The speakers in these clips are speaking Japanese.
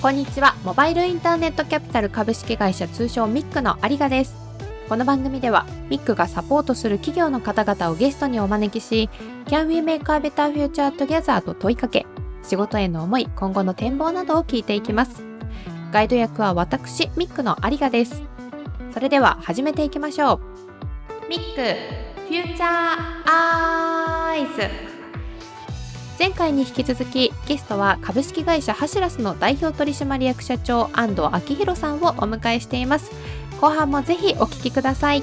こんにちは。モバイルインターネットキャピタル株式会社通称ミックの有賀です。この番組ではミックがサポートする企業の方々をゲストにお招きし Can we make a better future together と問いかけ仕事への思い今後の展望などを聞いていきます。ガイド役は私ミックの有賀です。それでは始めていきましょう。ミックフューチャーアイズ。前回に引き続きゲストは株式会社ハシラスの代表取締役社長安藤昭弘さんをお迎えしています。後半もぜひお聞きください。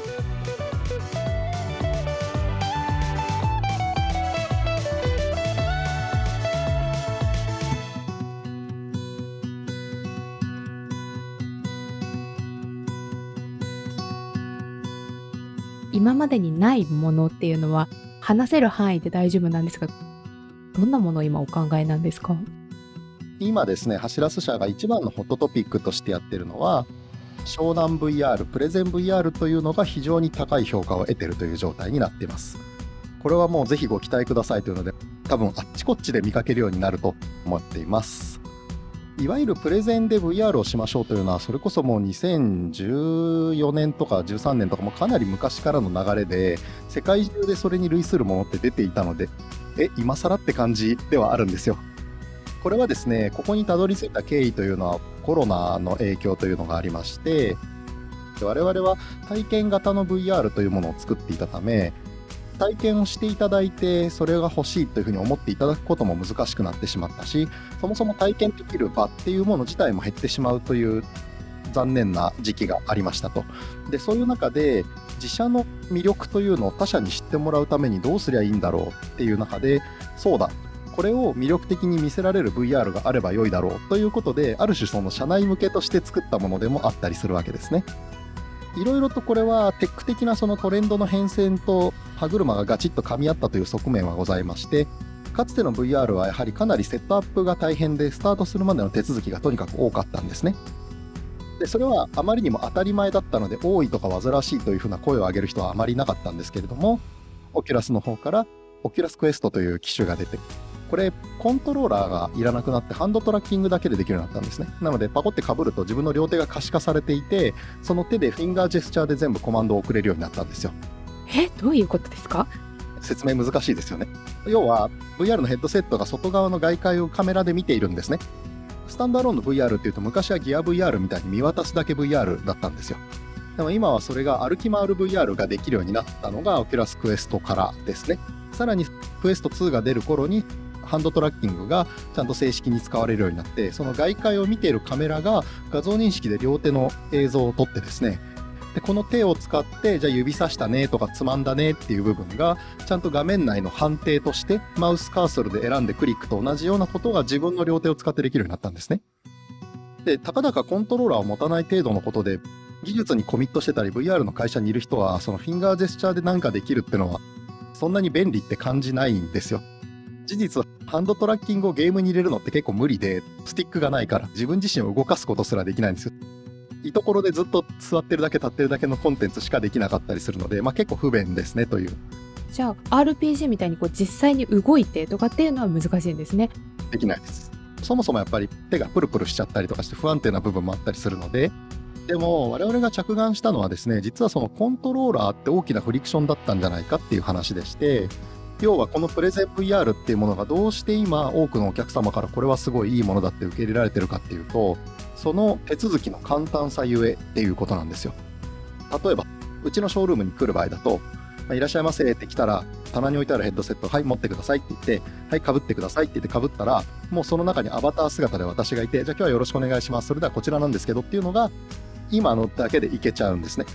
今までにないものっていうのは話せる範囲で大丈夫なんですがどんなものを今お考えなんですか？今ですね、走らす社が一番のホットトピックとしてやってるのは、湘南 VR、プレゼン VR というのが非常に高い評価を得てるという状態になっています。これはもうぜひご期待くださいというので、多分あっちこっちで見かけるようになると思っています。いわゆるプレゼンで VR をしましょうというのは、それこそもう2014年とか13年とかもかなり昔からの流れで、世界中でそれに類するものって出ていたので、え、今更って感じではあるんですよ。これはですね、ここにたどり着いた経緯というのはコロナの影響というのがありまして、我々は体験型の VR というものを作っていたため、体験をしていただいて、それが欲しいというふうに思っていただくことも難しくなってしまったし、そもそも体験できる場っていうもの自体も減ってしまうという残念な時期がありましたと。で、そういう中で、自社の魅力というのを他社に知ってもらうためにどうすりゃいいんだろうっていう中で、そうだ、これを魅力的に見せられる VR があれば良いだろうということで、ある種その社内向けとして作ったものでもあったりするわけですね。いろいろとこれはテック的なそのトレンドの変遷と歯車がガチッと噛み合ったという側面はございまして、かつての VR はやはりかなりセットアップが大変で、スタートするまでの手続きがとにかく多かったんですね。でそれはあまりにも当たり前だったので多いとか煩わしいというふうな声を上げる人はあまりなかったんですけれどもオキュラスの方からオキュラスクエストという機種が出てこれコントローラーがいらなくなってハンドトラッキングだけでできるようになったんですね。なのでパコってかぶると自分の両手が可視化されていてその手でフィンガージェスチャーで全部コマンドを送れるようになったんですよ。えどういうことですか？説明難しいですよね。要は VR のヘッドセットが外側の外界をカメラで見ているんですねスタンダローンの VR っていうと昔はギア VR みたいに見渡すだけ VR だったんですよ。でも今はそれが歩き回る VR ができるようになったのがオキュラスクエストからですね。さらにクエスト2が出る頃にハンドトラッキングがちゃんと正式に使われるようになって、その外界を見ているカメラが画像認識で両手の映像を撮ってですね、でこの手を使ってじゃあ指さしたねとかつまんだねっていう部分がちゃんと画面内の判定としてマウスカーソルで選んでクリックと同じようなことが自分の両手を使ってできるようになったんですね。で、たかだかコントローラーを持たない程度のことで技術にコミットしてたり VR の会社にいる人はそのフィンガージェスチャーで何かできるってのはそんなに便利って感じないんですよ。事実はハンドトラッキングをゲームに入れるのって結構無理でスティックがないから自分自身を動かすことすらできないんですよ。いところでずっと座ってるだけ立ってるだけのコンテンツしかできなかったりするので、まあ、結構不便ですねという。じゃあ RPG みたいにこう実際に動いてとかっていうのは難しいんですね。できないです。そもそもやっぱり手がプルプルしちゃったりとかして不安定な部分もあったりするので、でも我々が着眼したのはですね、実はそのコントローラーって大きなフリクションだったんじゃないかっていう話でして、要はこのプレゼン VR っていうものがどうして今多くのお客様からこれはすごいいいものだって受け入れられてるかっていうと、その手続きの簡単さゆえっていうことなんですよ。例えば、うちのショールームに来る場合だと、いらっしゃいませって来たら、棚に置いてあるヘッドセット、はい、持ってくださいって言って、はい、かぶってくださいって言ってかぶったら、もうその中にアバター姿で私がいて、じゃあ今日はよろしくお願いします。それではこちらなんですけどっていうのが、今のだけでいけちゃうんですね。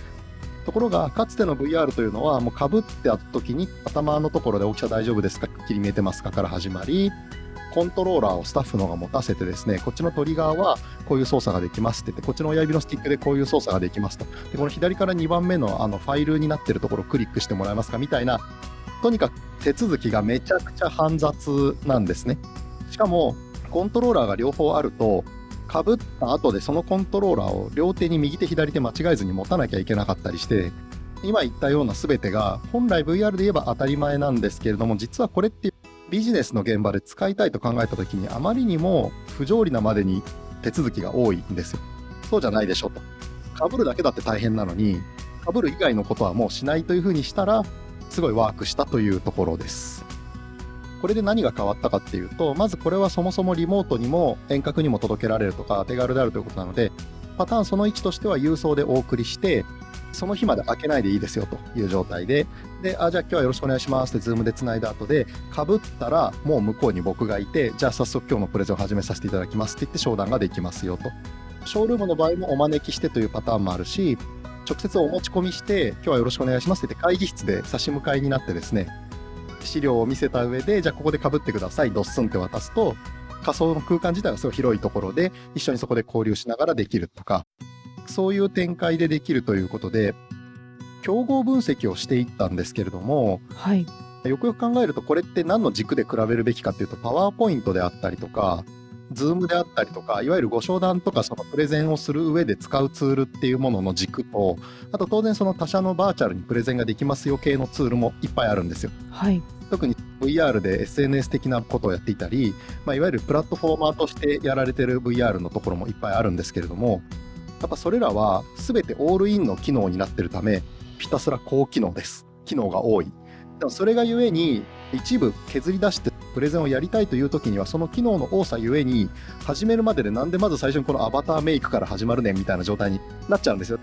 ところが、かつての VR というのは、もうかぶってあった時に、頭のところで大きさ大丈夫ですか？切り見えてますか？から始まり、コントローラーをスタッフの方が持たせてですね、こっちのトリガーはこういう操作ができますって言って、こっちの親指のスティックでこういう操作ができますと。で、この左から2番目のあのファイルになってるところをクリックしてもらえますか？みたいな、とにかく手続きがめちゃくちゃ煩雑なんですね。しかも、コントローラーが両方あると、かぶった後でそのコントローラーを両手に右手左手間違えずに持たなきゃいけなかったりして、今言ったような全てが本来 VR で言えば当たり前なんですけれども実はこれってビジネスの現場で使いたいと考えた時にあまりにも不条理なまでに手続きが多いんですよ。そうじゃないでしょと。被るだけだって大変なのに、被る以外のことはもうしないというふうにしたら、すごいワークしたというところです。これで何が変わったかっていうと、まずこれはそもそもリモートにも遠隔にも届けられるとか手軽であるということなので、パターンその1としては郵送でお送りして、その日まで開けないでいいですよという状態で、で、あ、じゃあ今日はよろしくお願いしますって、ズームでつないだ後で、かぶったらもう向こうに僕がいて、じゃあ早速今日のプレゼンを始めさせていただきますって言って商談ができますよと。ショールームの場合もお招きしてというパターンもあるし、直接お持ち込みして、今日はよろしくお願いしますって言って会議室で差し向かいになってですね、資料を見せた上で、じゃあここでかぶってください、ドッスンって渡すと、仮想の空間自体はすごい広いところで、一緒にそこで交流しながらできるとか、そういう展開でできるということで、競合分析をしていったんですけれども、はい、よくよく考えるとこれって何の軸で比べるべきかっていうとパワーポイントであったりとかズームであったりとかいわゆるご商談とかそのプレゼンをする上で使うツールっていうものの軸とあと当然その他社のバーチャルにプレゼンができますよ系のツールもいっぱいあるんですよ。はい、特に VR で SNS 的なことをやっていたり、まあ、いわゆるプラットフォーマーとしてやられてる VR のところもいっぱいあるんですけれどもやっぱそれらは全てオールインの機能になってるためひたすら高機能です。機能が多い。でもそれがゆえに、一部削り出してプレゼンをやりたいという時には、その機能の多さゆえに、始めるまででなんでまず最初にこのアバターメイクから始まるねみたいな状態になっちゃうんですよ。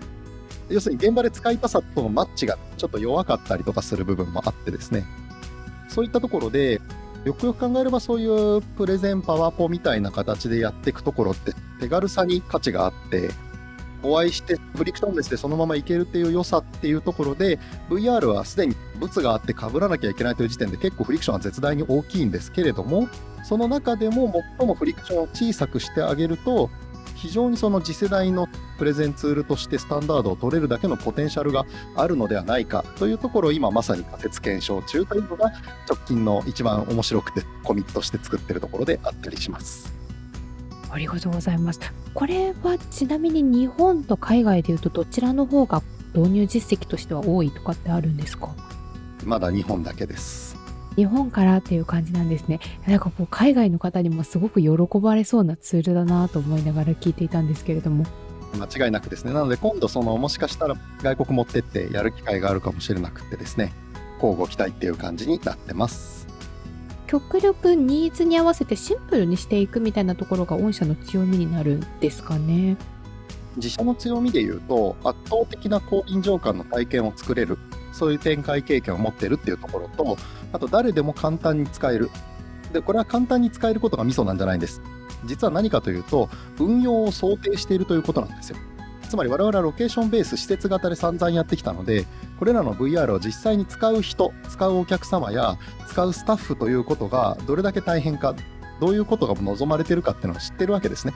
要するに現場で使いたさとのマッチがちょっと弱かったりとかする部分もあってですね。そういったところで、よくよく考えればそういうプレゼンパワポみたいな形でやっていくところって手軽さに価値があって、お会いしてフリクションレスでそのままいけるっていう良さっていうところで VR はすでに物があって被らなきゃいけないという時点で結構フリクションは絶大に大きいんですけれどもその中でも最もフリクションを小さくしてあげると非常にその次世代のプレゼンツールとしてスタンダードを取れるだけのポテンシャルがあるのではないかというところを今まさに仮説検証中というのが直近の一番面白くてコミットして作ってるところであったりします。ありがとうございます。これはちなみに日本と海外でいうとどちらの方が導入実績としては多いとかってあるんですか？まだ日本だけです。日本からっていう感じなんですね。なんかこう海外の方にもすごく喜ばれそうなツールだなと思いながら聞いていたんですけれども。間違いなくですね。なので今度そのもしかしたら外国持ってってやる機会があるかもしれなくてですね、交互期待っていう感じになってます。極力ニーズに合わせてシンプルにしていくみたいなところが御社の強みになるんですかね。自社の強みでいうと圧倒的な高臨場感の体験を作れるそういう展開経験を持ってるっていうところとあと誰でも簡単に使える。でこれは簡単に使えることがミソなんじゃないんです。実は何かというと運用を想定しているということなんですよ。つまり我々はロケーションベース施設型で散々やってきたのでこれらの VR を実際に使う人使うお客様や使うスタッフということがどれだけ大変かどういうことが望まれてるかっていうのを知ってるわけですね。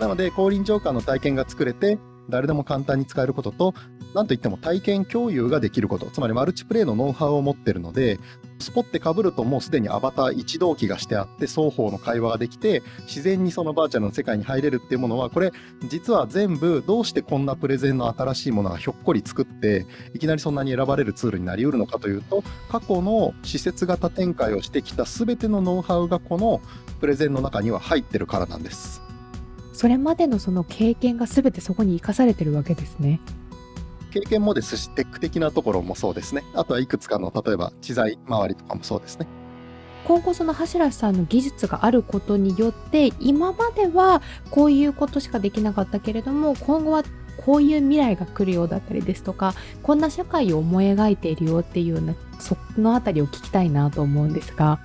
なので降臨浄化の体験が作れて誰でも簡単に使えることとなんといっても体験共有ができること、つまりマルチプレイのノウハウを持ってるので、スポって被るともうすでにアバター一同期がしてあって、双方の会話ができて、自然にそのバーチャルの世界に入れるっていうものは、これ、実は全部どうしてこんなプレゼンの新しいものがひょっこり作って、いきなりそんなに選ばれるツールになりうるのかというと、過去の施設型展開をしてきた全てのノウハウがこのプレゼンの中には入ってるからなんです。それまでのその経験が全てそこに生かされてるわけですね。経験もですし、テック的なところもそうですね。あとはいくつかの、例えば知財周りとかもそうですね。今後その橋さんの技術があることによって今まではこういうことしかできなかったけれども今後はこういう未来が来るようだったりですとかこんな社会を思い描いているよっていうようなそのあたりを聞きたいなと思うんですが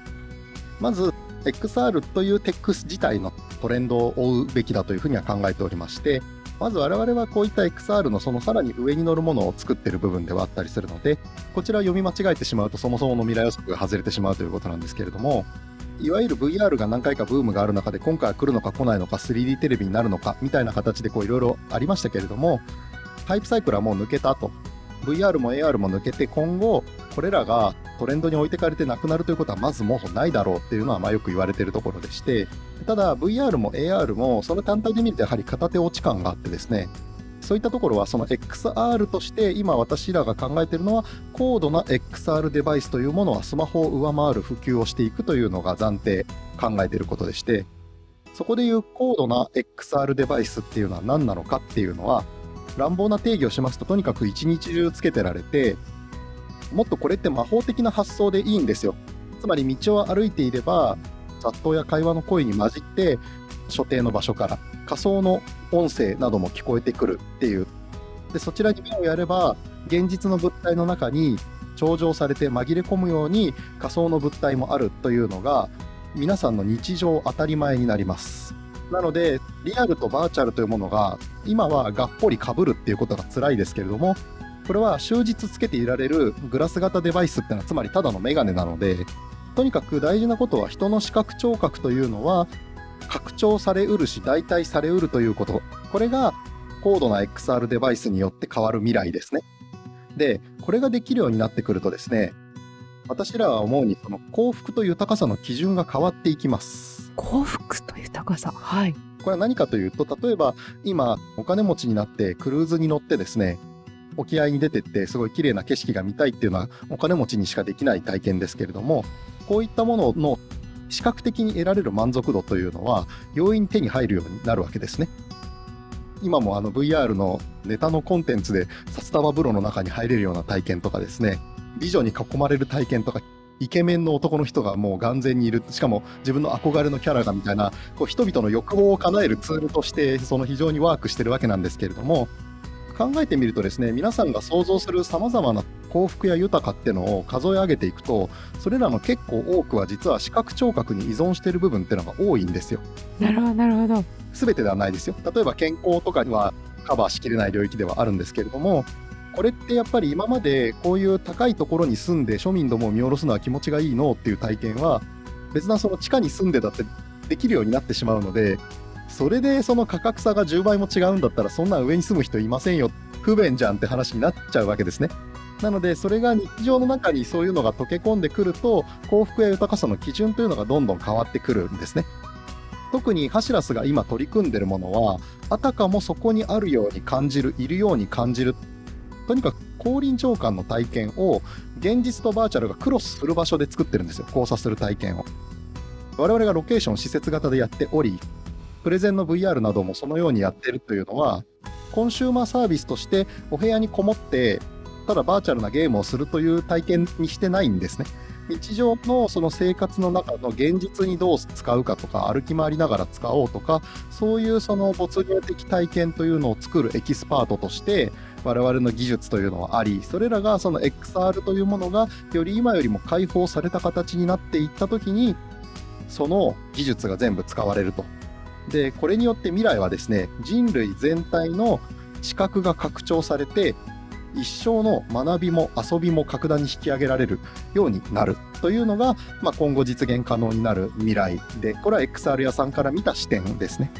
まず XR というテックス自体のトレンドを追うべきだというふうには考えておりましてまず我々はこういった XR のそのさらに上に乗るものを作ってる部分ではあったりするので、こちらを読み間違えてしまうとそもそもの未来予測が外れてしまうということなんですけれども、いわゆる VR が何回かブームがある中で、今回は来るのか来ないのか、3D テレビになるのかみたいな形でいろいろありましたけれども、ハイプサイクルはもう抜けたと。VR も AR も抜けて、今後、これらがトレンドに置いてかれてなくなるということはまずもうないだろうっていうのはまよく言われているところでして、ただ VR も AR もその単体で見るとやはり片手落ち感があってですね、そういったところはその XR として今私らが考えているのは高度な XR デバイスというものはスマホを上回る普及をしていくというのが暫定考えていることでしてそこでいう高度な XR デバイスっていうのは何なのかっていうのは乱暴な定義をしますととにかく一日中つけてられてもっとこれって魔法的な発想でいいんですよ。つまり道を歩いていれば雑踏や会話の声に混じって所定の場所から仮想の音声なども聞こえてくるっていう。でそちらに目をやれば現実の物体の中に頂上されて紛れ込むように仮想の物体もあるというのが皆さんの日常当たり前になります。なのでリアルとバーチャルというものが今はがっぽりかぶるっていうことが辛いですけれどもこれは終日つけていられるグラス型デバイスっていうのはつまりただのメガネなのでとにかく大事なことは人の視覚聴覚というのは拡張されうるし代替されうるということ。これが高度な XR デバイスによって変わる未来ですね。でこれができるようになってくるとですね私らは思うにその幸福と豊かさの基準が変わっていきます。幸福と豊かさ。はい。これは何かというと例えば今お金持ちになってクルーズに乗ってですね沖合に出てってすごい綺麗な景色が見たいっていうのはお金持ちにしかできない体験ですけれどもこういったものの視覚的に得られる満足度というのは容易に手に入るようになるわけですね。今もあの VR のネタのコンテンツで札束風呂の中に入れるような体験とかですね美女に囲まれる体験とかイケメンの男の人がもう眼前にいるしかも自分の憧れのキャラがみたいなこう人々の欲望を叶えるツールとしてその非常にワークしてるわけなんですけれども考えてみるとですね皆さんが想像するさまざまな幸福や豊かっていうのを数え上げていくとそれらの結構多くは実は視覚聴覚に依存している部分っていうのが多いんですよ。なるほどなるほど。全てではないですよ。例えば健康とかにはカバーしきれない領域ではあるんですけれどもこれってやっぱり今までこういう高いところに住んで庶民どもを見下ろすのは気持ちがいいのっていう体験は別なその地下に住んでだってできるようになってしまうのでそれでその価格差が10倍も違うんだったらそんな上に住む人いませんよ不便じゃんって話になっちゃうわけですね。なのでそれが日常の中にそういうのが溶け込んでくると幸福や豊かさの基準というのがどんどん変わってくるんですね。特にハシラスが今取り組んでるものはあたかもそこにあるように感じるいるように感じる。とにかく降臨長官の体験を現実とバーチャルがクロスする場所で作ってるんですよ。交差する体験を。我々がロケーション施設型でやっておりプレゼンの VR などもそのようにやってるというのはコンシューマーサービスとしてお部屋にこもってただバーチャルなゲームをするという体験にしてないんですね。日常のその生活の中の現実にどう使うかとか歩き回りながら使おうとかそういうその没入的体験というのを作るエキスパートとして我々の技術というのはありそれらがその XR というものがより今よりも解放された形になっていった時にその技術が全部使われると。でこれによって未来はですね人類全体の知覚が拡張されて一生の学びも遊びも格段に引き上げられるようになるというのが、まあ、今後実現可能になる未来でこれは XR 屋さんから見た視点ですね。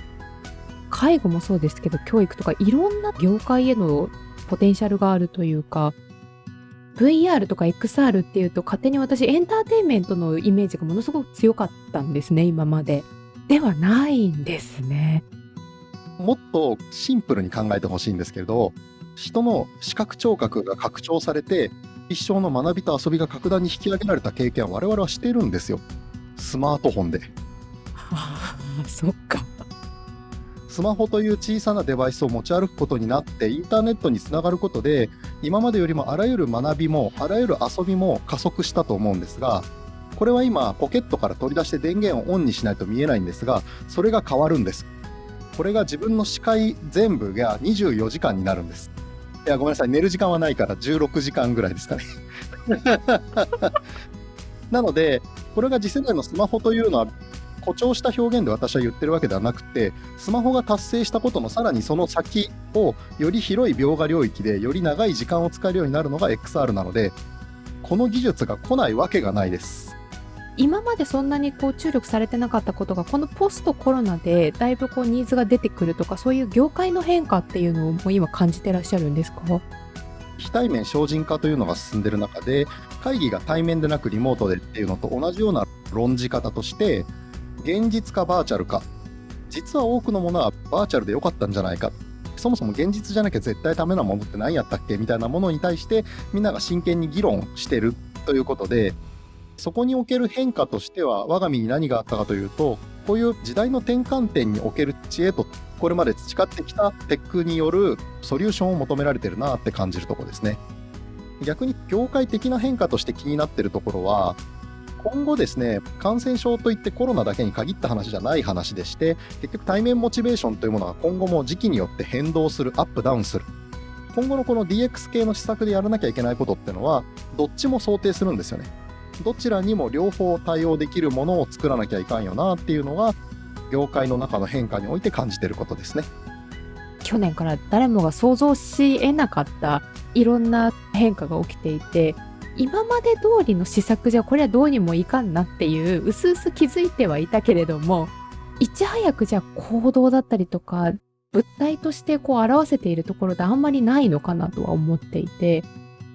介護もそうですけど教育とかいろんな業界へのポテンシャルがあるというか VR とか XR っていうと勝手に私エンターテインメントのイメージがものすごく強かったんですね今まで。ではないんですね。もっとシンプルに考えてほしいんですけれど人の視覚聴覚が拡張されて一生の学びと遊びが格段に引き上げられた経験は我々はしてるんですよ。スマートフォンで。ああそっか。スマホという小さなデバイスを持ち歩くことになってインターネットにつながることで今までよりもあらゆる学びもあらゆる遊びも加速したと思うんですがこれは今ポケットから取り出して電源をオンにしないと見えないんですがそれが変わるんです。これが自分の視界全部が24時間になるんですいやごめんなさい。寝る時間はないから16時間ぐらいですかね。なのでこれが次世代のスマホというのは誇張した表現で私は言ってるわけではなくてスマホが達成したことのさらにその先をより広い描画領域でより長い時間を使えるようになるのが XR なのでこの技術が来ないわけがないです今までそんなにこう注力されてなかったことがこのポストコロナでだいぶこうニーズが出てくるとかそういう業界の変化っていうのをもう今感じてらっしゃるんですか？非対面精進化というのが進んでる中で会議が対面でなくリモートでっていうのと同じような論じ方として現実かバーチャルか。実は多くのものはバーチャルで良かったんじゃないか。そもそも現実じゃなきゃ絶対ダメなものって何やったっけ？みたいなものに対してみんなが真剣に議論してるということでそこにおける変化としては我が身に何があったかというとこういう時代の転換点における知恵とこれまで培ってきたテックによるソリューションを求められてるなって感じるとこですね逆に業界的な変化として気になってるところは今後ですね、感染症といってコロナだけに限った話じゃない話でして、結局対面モチベーションというものは今後も時期によって変動する、アップダウンする。今後のこの DX 系の施策でやらなきゃいけないことっていうのは、どっちも想定するんですよね。どちらにも両方対応できるものを作らなきゃいかんよなっていうのが、業界の中の変化において感じてることですね。去年から誰もが想像し得なかったいろんな変化が起きていて今まで通りの施策じゃこれはどうにもいかんなっていううすうす気づいてはいたけれどもいち早くじゃあ行動だったりとか物体としてこう表せているところであんまりないのかなとは思っていて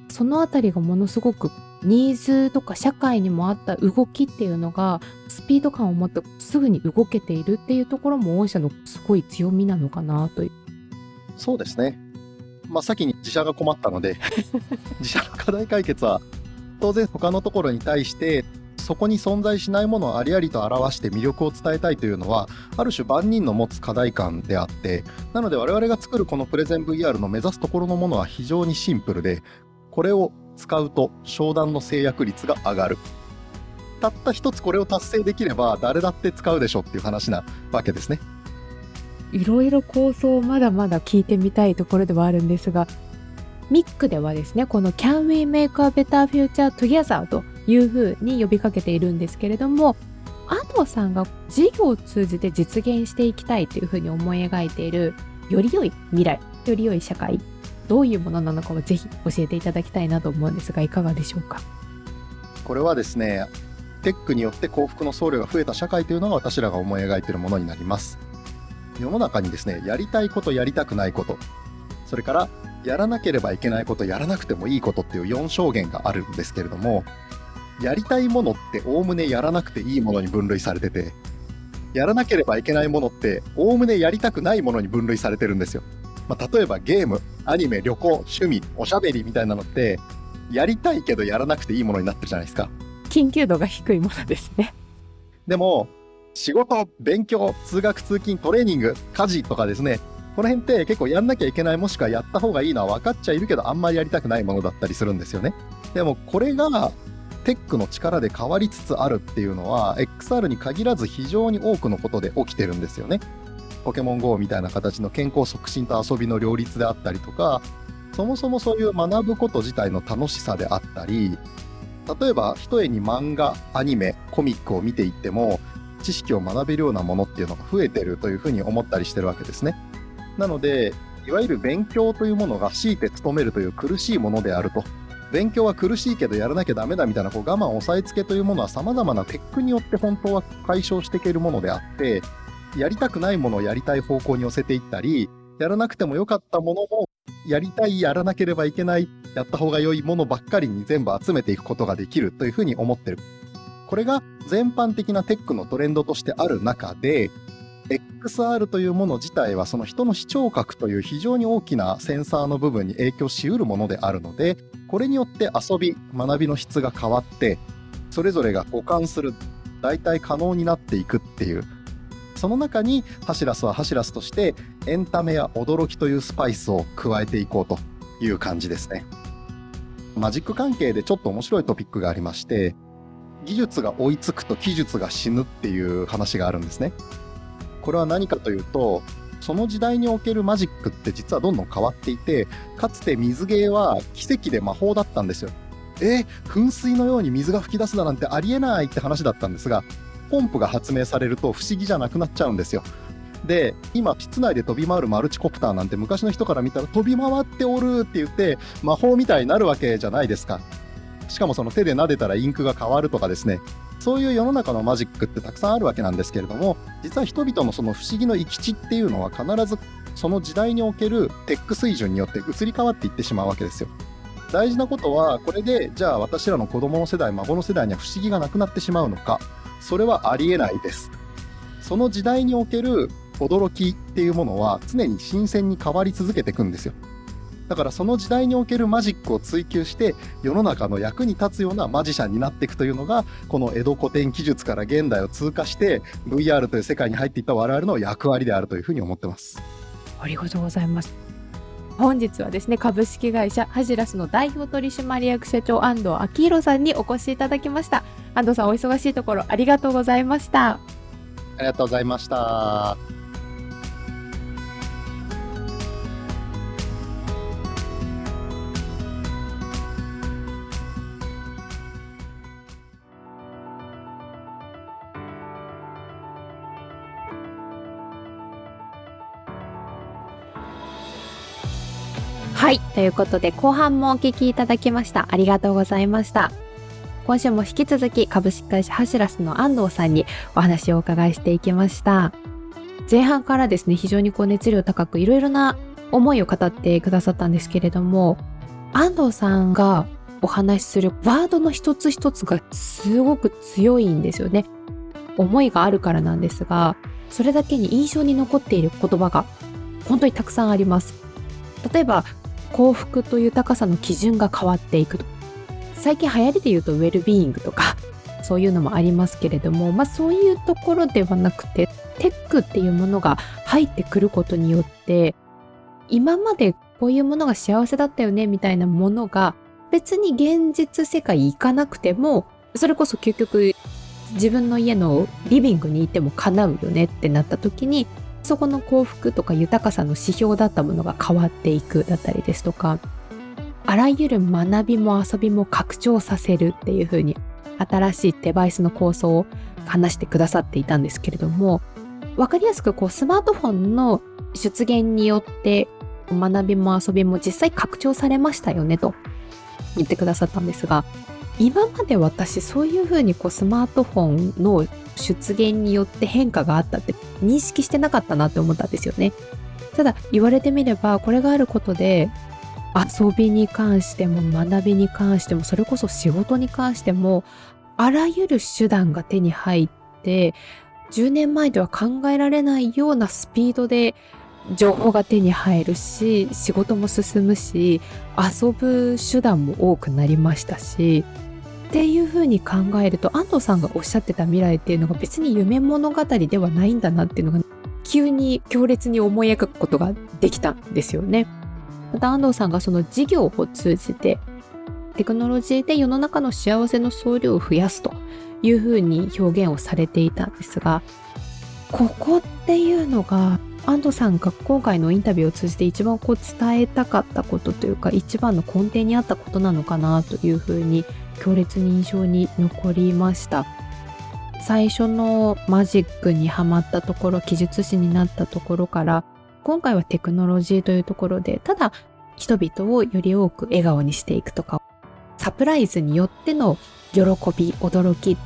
そのあたりがものすごくニーズとか社会にもあった動きっていうのがスピード感を持ってすぐに動けているっていうところも御社のすごい強みなのかなという。そうですね。まあ、先に自社が困ったので 自社の課題解決は当然他のところに対してそこに存在しないものをありありと表して魅力を伝えたいというのはある種万人の持つ課題感であってなので我々が作るこのプレゼン VR の目指すところのものは非常にシンプルでこれを使うと商談の制約率が上がるたった一つこれを達成できれば誰だって使うでしょっていう話なわけですね。いろいろ構想をまだまだ聞いてみたいところではあるんですが、ミックではですね、この Can We Make a Better Future Together というふうに呼びかけているんですけれども、安藤さんが事業を通じて実現していきたいというふうに思い描いている、より良い未来、より良い社会、どういうものなのかをぜひ教えていただきたいなと思うんですが、いかがでしょうか？これはですね、テックによって幸福の僧侶が増えた社会というのが私らが思い描いているものになります。世の中にですね、やりたいこと、やりたくないこと、それからやらなければいけないこと、やらなくてもいいことっていう4証言があるんですけれども、やりたいものっておおむねやらなくていいものに分類されてて、やらなければいけないものっておおむねやりたくないものに分類されてるんですよ。まあ、例えばゲーム、アニメ、旅行、趣味、おしゃべりみたいなのって、やりたいけどやらなくていいものになってるじゃないですか。緊急度が低いものですね。でも、仕事、勉強、通学、通勤、トレーニング、家事とかですね、この辺って結構やんなきゃいけないもしくはやった方がいいのは分かっちゃいるけどあんまりやりたくないものだったりするんですよね。でもこれがテックの力で変わりつつあるっていうのは XR に限らず非常に多くのことで起きてるんですよね。ポケモン GO みたいな形の健康促進と遊びの両立であったりとかそもそもそういう学ぶこと自体の楽しさであったり例えば一重に漫画アニメコミックを見ていっても知識を学べるようなものっていうのが増えてるというふうに思ったりしてるわけですね。なので、いわゆる勉強というものが強いて努めるという苦しいものであると。勉強は苦しいけどやらなきゃダメだみたいなこう我慢押さえつけというものは様々なテックによって本当は解消していけるものであって、やりたくないものをやりたい方向に寄せていったり、やらなくてもよかったものも、やりたい、やらなければいけない、やった方が良いものばっかりに全部集めていくことができるというふうに思ってる。これが全般的なテックのトレンドとしてある中で、XR というもの自体はその人の視聴覚という非常に大きなセンサーの部分に影響しうるものであるので、これによって遊び、学びの質が変わって、それぞれが互換する、大体可能になっていくっていう、その中にハシラスはハシラスとしてエンタメや驚きというスパイスを加えていこうという感じですね。マジック関係でちょっと面白いトピックがありまして、技術が追いつくと技術が死ぬっていう話があるんですね。これは何かというと、その時代におけるマジックって実はどんどん変わっていて、かつて水芸は奇跡で魔法だったんですよ。え噴水のように水が噴き出すだなんてありえないって話だったんですが、ポンプが発明されると不思議じゃなくなっちゃうんですよ。で、今、室内で飛び回るマルチコプターなんて昔の人から見たら飛び回っておるって言って魔法みたいになるわけじゃないですか。しかもその手で撫でたらインクが変わるとかですね、そういう世の中のマジックってたくさんあるわけなんですけれども、実は人々のその不思議の行き地っていうのは必ずその時代におけるテック水準によって移り変わっていってしまうわけですよ。大事なことは、これで、じゃあ私らの子供の世代、孫の世代には不思議がなくなってしまうのか、それはありえないです。その時代における驚きっていうものは常に新鮮に変わり続けていくんですよ。だからその時代におけるマジックを追求して世の中の役に立つようなマジシャンになっていくというのがこの江戸古典技術から現代を通過して VR という世界に入っていった我々の役割であるというふうに思ってますありがとうございます本日はですね株式会社ハジラスの代表取締役社長安藤昭弘さんにお越しいただきました安藤さんお忙しいところありがとうございました。ありがとうございました。はいということで後半もお聞きいただきました。ありがとうございました今週も引き続き株式会社ハシラスの安藤さんにお話をお伺いしていきました。前半からですね非常にこう熱量高くいろいろな思いを語ってくださったんですけれども安藤さんがお話しするワードの一つ一つがすごく強いんですよね。思いがあるからなんですがそれだけに印象に残っている言葉が本当にたくさんあります。例えば幸福と豊かさの基準が変わっていくと。最近流行りで言うとウェルビーイングとか そういうのもありますけれどもまあそういうところではなくてテックっていうものが入ってくることによって今までこういうものが幸せだったよねみたいなものが別に現実世界行かなくてもそれこそ究極自分の家のリビングにいても叶うよねってなった時にそこの幸福とか豊かさの指標だったものが変わっていくだったりですとかあらゆる学びも遊びも拡張させるっていう風に新しいデバイスの構想を話してくださっていたんですけれども分かりやすくこうスマートフォンの出現によって学びも遊びも実際拡張されましたよねと言ってくださったんですが今まで私そういうふうにこうスマートフォンの出現によって変化があったって認識してなかったなって思ったんですよね。ただ言われてみればこれがあることで遊びに関しても学びに関してもそれこそ仕事に関してもあらゆる手段が手に入って10年前では考えられないようなスピードで情報が手に入るし仕事も進むし遊ぶ手段も多くなりましたしっていうふうに考えると安藤さんがおっしゃってた未来っていうのが別に夢物語ではないんだなっていうのが急に強烈に思い描くことができたんですよね。また安藤さんがその事業を通じてテクノロジーで世の中の幸せの総量を増やすというふうに表現をされていたんですがここっていうのが安藤さんが今回のインタビューを通じて一番こう伝えたかったことというか一番の根底にあったことなのかなというふうに強烈に印象に残りました。最初のマジックにはまったところ記述師になったところから今回はテクノロジーというところでただ人々をより多く笑顔にしていくとかサプライズによっての喜び驚き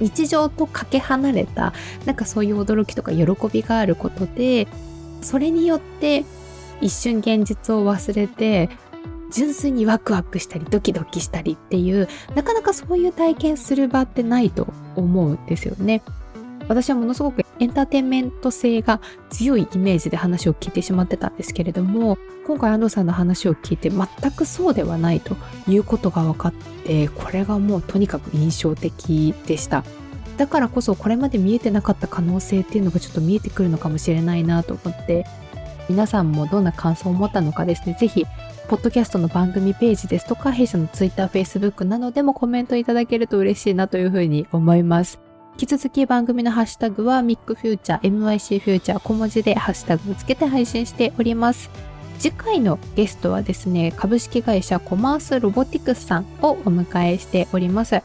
日常とかけ離れたなんかそういう驚きとか喜びがあることでそれによって一瞬現実を忘れて純粋にワクワクしたりドキドキしたりっていうなかなかそういう体験する場ってないと思うんですよね。私はものすごくエンターテインメント性が強いイメージで話を聞いてしまってたんですけれども今回安藤さんの話を聞いて全くそうではないということが分かってこれがもうとにかく印象的でした。だからこそこれまで見えてなかった可能性っていうのがちょっと見えてくるのかもしれないなと思って皆さんもどんな感想を持ったのかですね是非ポッドキャストの番組ページですとか弊社の Twitter、Facebook などでもコメントいただけると嬉しいなというふうに思います。引き続き番組のハッシュタグは MICFUTURE、MYC フューチャー小文字でハッシュタグをつけて配信しております。次回のゲストはですね、株式会社コマースロボティクスさんをお迎えしております。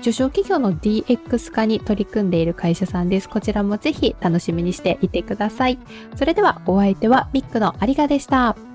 受賞企業の DX 化に取り組んでいる会社さんです。こちらもぜひ楽しみにしていてください。それではお相手はミックの有賀でした。